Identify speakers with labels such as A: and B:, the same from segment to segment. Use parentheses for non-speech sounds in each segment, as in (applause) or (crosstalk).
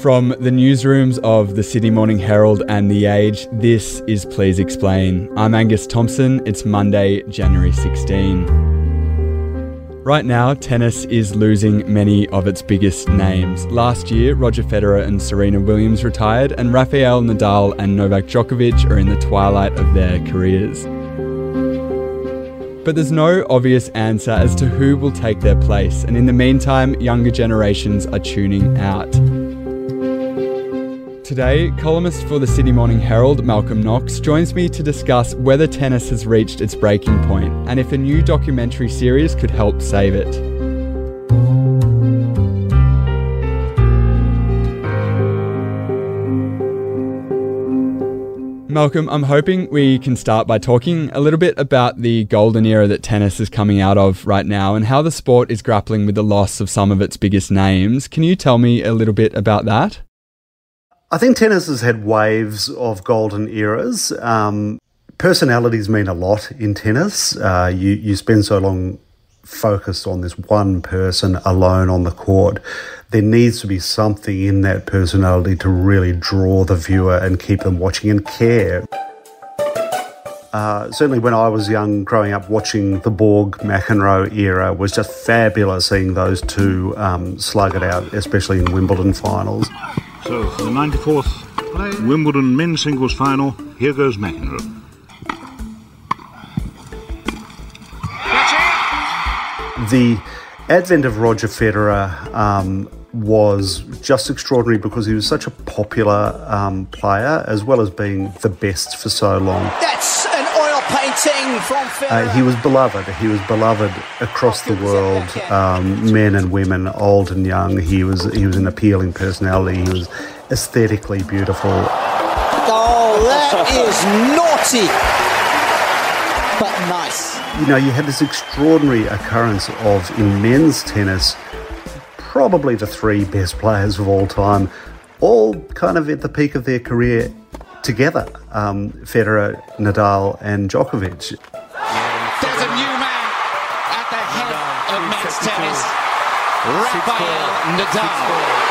A: From the newsrooms of the Sydney Morning Herald and The Age, this is Please Explain. I'm Angus Thompson. It's Monday, January 16. Right now, tennis is losing many of its biggest names. Last year, Roger Federer and Serena Williams retired, and Rafael Nadal and Novak Djokovic are in the twilight of their careers. But there's no obvious answer as to who will take their place, and in the meantime, younger generations are tuning out. Today, columnist for the Sydney Morning Herald, Malcolm Knox, joins me to discuss whether tennis has reached its breaking point and if a new documentary series could help save it. Malcolm, I'm hoping we can start by talking a little bit about the golden era that tennis is coming out of right now and how the sport is grappling with the loss of some of its biggest names. Can you tell me a little bit about that?
B: I think tennis has had waves of golden eras. Um, personalities mean a lot in tennis. Uh, you, you spend so long focused on this one person alone on the court there needs to be something in that personality to really draw the viewer and keep them watching and care. Uh, certainly, when I was young, growing up, watching the Borg McEnroe era was just fabulous. Seeing those two um, slug it out, especially in Wimbledon finals.
C: So, for the 94th Wimbledon men's singles final, here goes McEnroe.
B: The advent of Roger Federer um, was just extraordinary because he was such a popular um, player as well as being the best for so long.
D: That's
B: Uh, he was beloved. He was beloved across the world, um, men and women, old and young. He was he was an appealing personality. He was aesthetically beautiful.
D: Oh, that is naughty, but nice.
B: You know, you had this extraordinary occurrence of in men's tennis probably the three best players of all time, all kind of at the peak of their career together um, Federer, Nadal, and Djokovic.
E: There's a new man at the head of men's tennis, Rafael Nadal.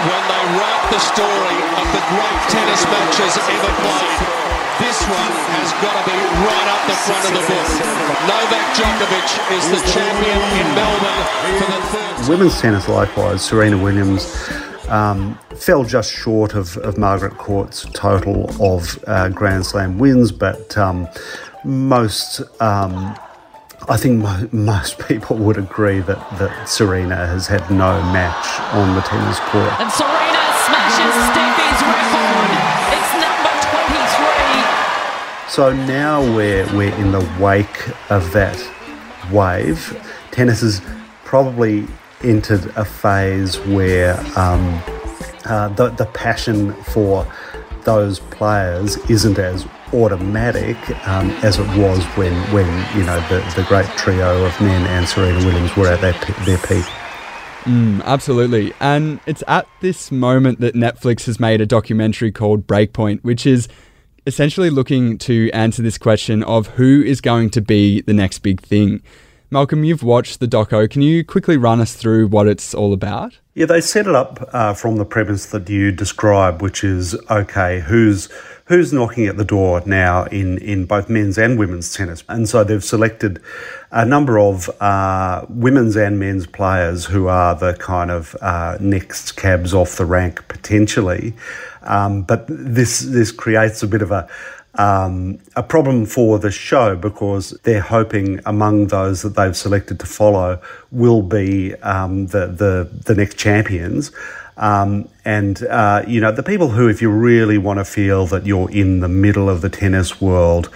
E: When they write the story of the great tennis matches ever played, this one has got to be right up the front of the book. Novak Djokovic is the champion in Melbourne for the third.
B: Women's tennis, likewise, Serena Williams. Um, fell just short of, of Margaret Court's total of uh, Grand Slam wins, but um, most, um, I think mo- most people would agree that, that Serena has had no match on the tennis court.
F: And Serena smashes Steffi's record. It's number 23.
B: So now we're, we're in the wake of that wave. Tennis is probably entered a phase where um, uh, the, the passion for those players isn't as automatic um, as it was when, when you know the, the great trio of men and Serena Williams were at their, their peak.
A: Mm, absolutely. And it's at this moment that Netflix has made a documentary called Breakpoint, which is essentially looking to answer this question of who is going to be the next big thing. Malcolm, you've watched the doco. Can you quickly run us through what it's all about?
B: Yeah, they set it up uh, from the premise that you describe, which is okay, who's who's knocking at the door now in, in both men's and women's tennis. And so they've selected a number of uh, women's and men's players who are the kind of uh, next cabs off the rank potentially. Um, but this this creates a bit of a um, a problem for the show because they're hoping among those that they've selected to follow will be um, the, the the next champions. Um, and uh, you know the people who, if you really want to feel that you're in the middle of the tennis world,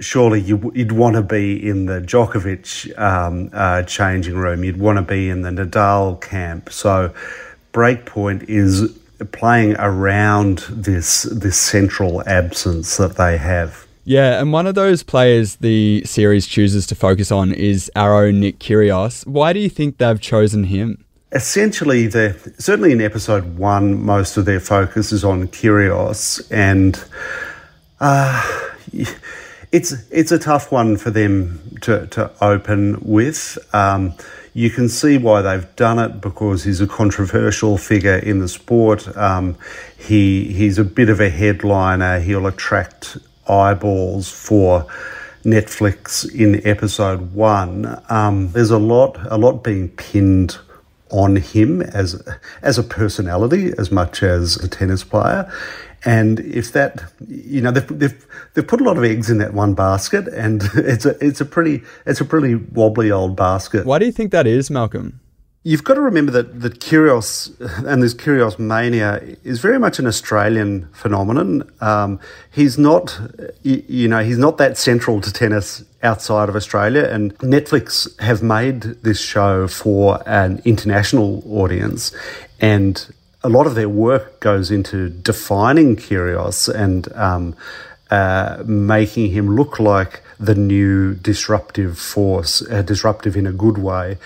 B: surely you, would want to be in the Djokovic um, uh, changing room. You'd want to be in the Nadal camp. So Breakpoint is playing around this this central absence that they have.
A: Yeah, and one of those players the series chooses to focus on is Arrow Nick Kyrgios. Why do you think they've chosen him?
B: Essentially, the certainly in episode one, most of their focus is on Kyrgios, and uh, it's it's a tough one for them to, to open with. Um, you can see why they've done it because he's a controversial figure in the sport. Um, he he's a bit of a headliner. He'll attract eyeballs for Netflix in episode one. Um, there's a lot a lot being pinned on him as as a personality as much as a tennis player. And if that, you know, they've, they've, they've put a lot of eggs in that one basket, and (laughs) it's a it's a pretty it's a pretty wobbly old basket.
A: Why do you think that is, Malcolm?
B: You've got to remember that, that Kyrgios (laughs) and this Kyrgios mania is very much an Australian phenomenon. Um, he's not, you know, he's not that central to tennis outside of Australia. And Netflix have made this show for an international audience. And a lot of their work goes into defining Kyrgios and um, uh, making him look like the new disruptive force, uh, disruptive in a good way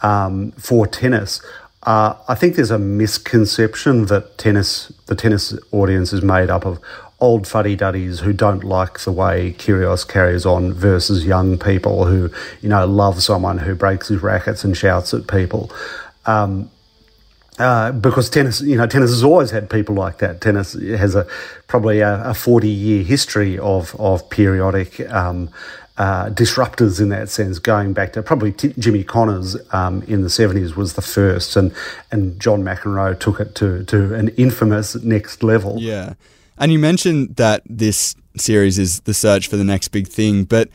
B: um, for tennis. Uh, I think there's a misconception that tennis, the tennis audience, is made up of old fuddy duddies who don't like the way Kyrgios carries on versus young people who, you know, love someone who breaks his rackets and shouts at people. Um, uh, because tennis, you know, tennis has always had people like that. Tennis has a probably a, a forty year history of of periodic um, uh, disruptors in that sense, going back to probably T- Jimmy Connors um, in the 70s was the first, and, and John McEnroe took it to, to an infamous next level.
A: Yeah. And you mentioned that this series is the search for the next big thing, but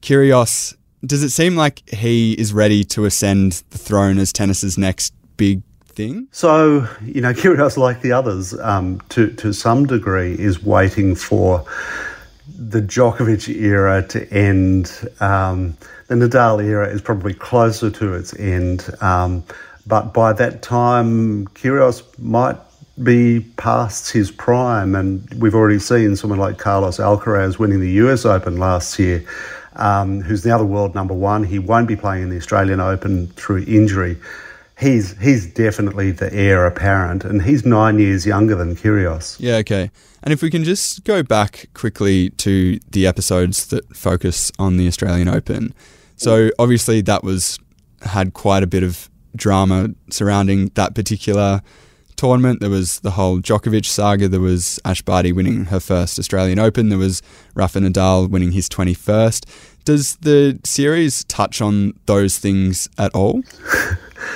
A: Kyrgios, does it seem like he is ready to ascend the throne as tennis's next big thing?
B: So, you know, (laughs) Kyrgios, like the others, um, to, to some degree, is waiting for the Djokovic era to end. Um, the Nadal era is probably closer to its end, um, but by that time, Kyrgios might be past his prime, and we've already seen someone like Carlos Alcaraz winning the US Open last year. Um, who's now the world number one? He won't be playing in the Australian Open through injury he's he's definitely the heir apparent, and he's nine years younger than Kyrgios.
A: Yeah, okay. And if we can just go back quickly to the episodes that focus on the Australian Open. So obviously that was had quite a bit of drama surrounding that particular tournament. There was the whole Djokovic saga. There was Ash Barty winning her first Australian Open. There was Rafa Nadal winning his 21st. Does the series touch on those things at all?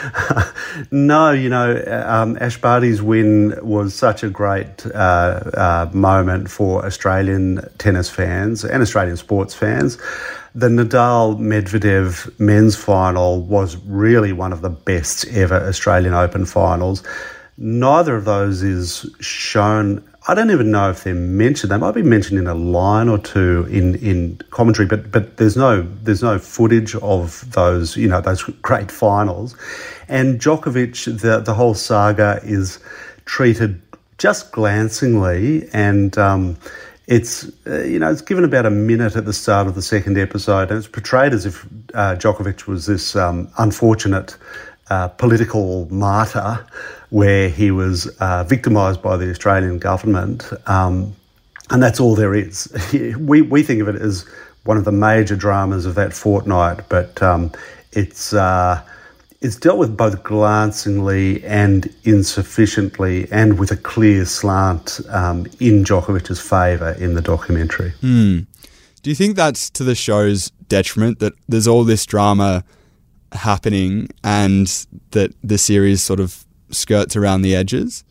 A: (laughs)
B: no, you know, um, Ash Barty's win was such a great uh, uh, moment for Australian tennis fans and Australian sports fans. The Nadal Medvedev men's final was really one of the best ever Australian Open finals. Neither of those is shown I don't even know if they're mentioned. They might be mentioned in a line or two in, in commentary, but but there's no there's no footage of those you know those (laughs) great finals. And Djokovic, the the whole saga is treated just glancingly, and um, it's uh, you know it's given about a minute at the start of the second episode, and it's portrayed as if uh, Djokovic was this um, unfortunate political martyr where he was uh, victimised by the Australian government. Um, and that's all there is. (laughs) we, we think of it as one of the major dramas of that fortnight, but um, it's, uh, it's dealt with both glancingly and insufficiently and with a clear slant um, in Djokovic's favour in the documentary.
A: Mm. Do you think that's to the show's detriment that there's all this drama happening and that the series sort of skirts around the edges.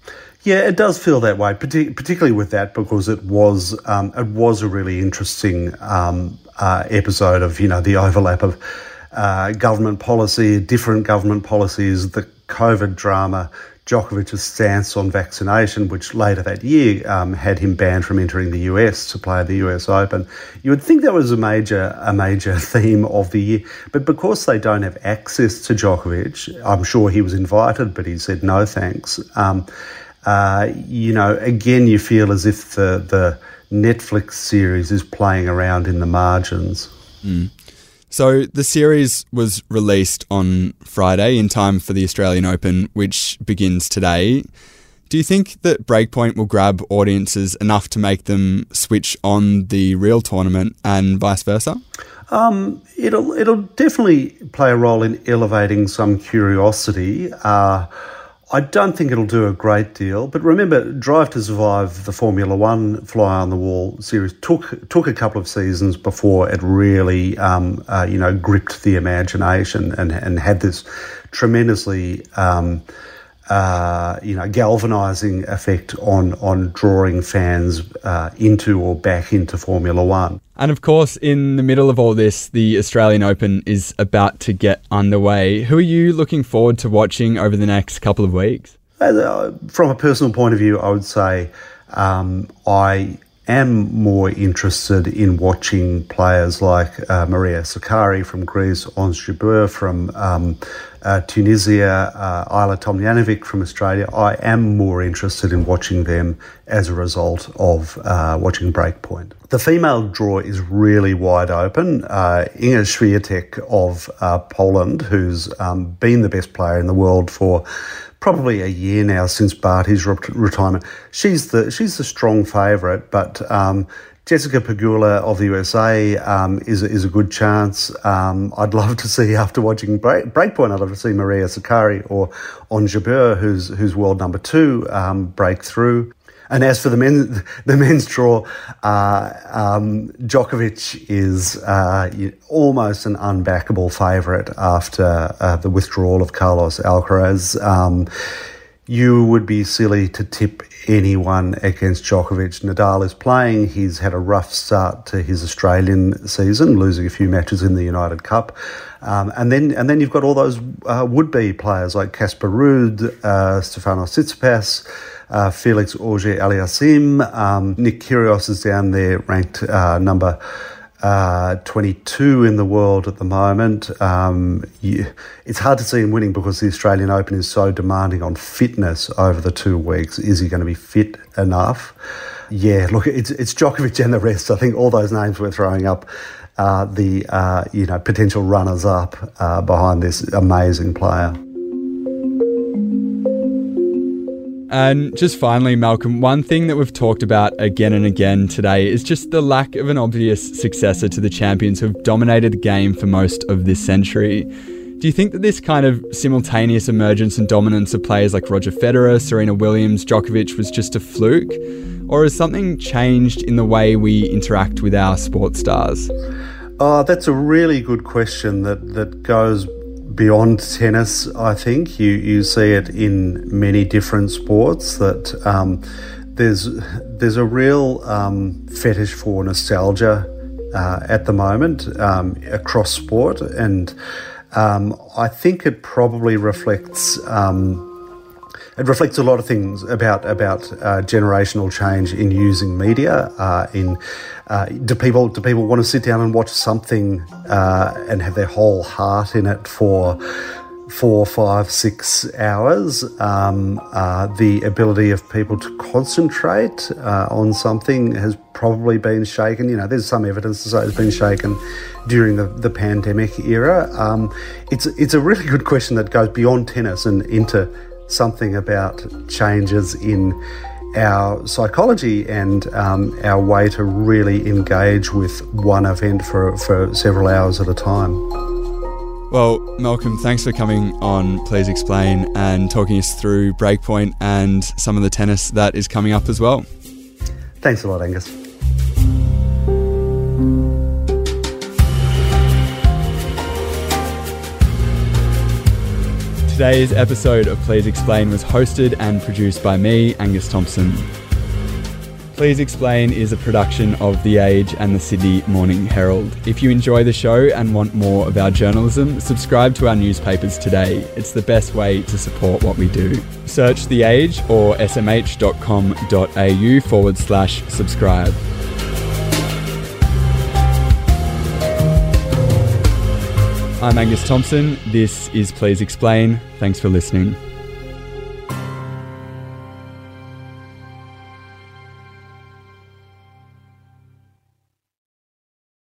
B: Yeah, it does feel that way, particularly with that because it was um, it was a really interesting um, uh, episode of you know the overlap of uh, government policy, different government policies, the COVID drama, Djokovic's stance on vaccination, which later that year um, had him banned from entering the US to play the US Open. You would think that was a major a major (laughs) theme of the year, but because they don't have access to Djokovic, I'm sure he was invited, but he said no thanks. Um, uh, you know, again, you feel as if the the Netflix series is playing around in the margins.
A: Mm. So the series was released on Friday in time for the Australian Open, which begins today. Do you think that Breakpoint will grab audiences enough to make them switch on the real tournament and vice versa?
B: Um, it'll it'll definitely play a role in elevating some curiosity. Uh, I don't think it'll do a great deal, but remember, Drive to Survive, the Formula One Fly on the Wall series, took took a couple of seasons before it really, um, uh, you know, gripped the imagination and and had this tremendously. Um, uh, you know, galvanizing effect on on drawing fans uh, into or back into Formula One.
A: And of course, in the middle of all this, the Australian Open is about to get underway. Who are you looking forward to watching over the next couple of weeks?
B: Uh, from a personal point of view, I would say um, I am more interested in watching players like uh, Maria Sakkari from Greece, Ons Jabeur from um, uh, Tunisia, uh, Ajla Tomljanovic from Australia. I am more interested in watching them as a result of uh, watching Breakpoint. The female draw is really wide open. Uh, Iga Swiatek of uh, Poland, who's um, been the best player in the world for probably a year now since Barty's re- retirement. She's the she's the strong favourite, but um, Jessica Pegula of the USA um, is is a good chance. Um, I'd love to see (laughs) after watching Break, Breakpoint. I'd love to see Maria Sakkari or Ons Jabeur, who's who's world number two, um, break through. And as for the men, (laughs) the men's draw, uh, um, Djokovic is uh, almost an unbackable favourite after uh, the withdrawal of Carlos Alcaraz. Um, you would be silly to tip anyone against Djokovic. Nadal is playing. He's had a rough start to his Australian season, losing a few matches in the United Cup. Um, and then and then you've got all those uh, would-be players like Casper Ruud, uh, Stefanos Tsitsipas, uh, Felix Auger-Aliassime. Um, Nick Kyrgios is down there, ranked uh, number uh, 22 in the world at the moment. Um, you, it's hard to see him winning because the Australian Open is so demanding on fitness over the two weeks. Is he going to be fit enough? Yeah, look, it's, it's Djokovic and the rest. I think all those names we're throwing up uh, the uh, you know potential runners up uh, behind this amazing player.
A: And just finally, Malcolm, one thing that we've talked about again and again today is just the lack of an obvious successor to the champions who have dominated the game for most of this century. Do you think that this kind of simultaneous emergence and dominance of players like Roger Federer, Serena Williams, Djokovic was just a fluke? Or has something changed in the way we interact with our sports stars?
B: Oh, that's a really good question that, that goes beyond tennis, I think. You, you see it in many different sports that um, there's, there's a real um, fetish for nostalgia uh, at the moment um, across sport. And um, I think it probably reflects um, it reflects a lot of things about about uh, generational change in using media. Uh, in uh, do people do people want to sit down and watch something uh, and have their whole heart in it for four, five, six hours? Um, uh, the ability of people to concentrate uh, on something has probably been shaken. You know, there's some evidence to say it's been shaken during the, the pandemic era. Um, it's it's a really good question that goes beyond tennis and into something about changes in our psychology and um, our way to really engage with one event for, for several hours at a time.
A: Well, Malcolm, thanks for coming on Please Explain and talking us through Breakpoint and some of the tennis that is coming up as well.
B: Thanks a lot, Angus.
A: Today's episode of Please Explain was hosted and produced by me, Angus Thompson. Please Explain is a production of The Age and the Sydney Morning Herald. If you enjoy the show and want more of our journalism, subscribe to our newspapers today. It's the best way to support what we do. Search The Age or smh.com.au forward slash subscribe. I'm Angus Thompson. This is Please Explain. Thanks for listening.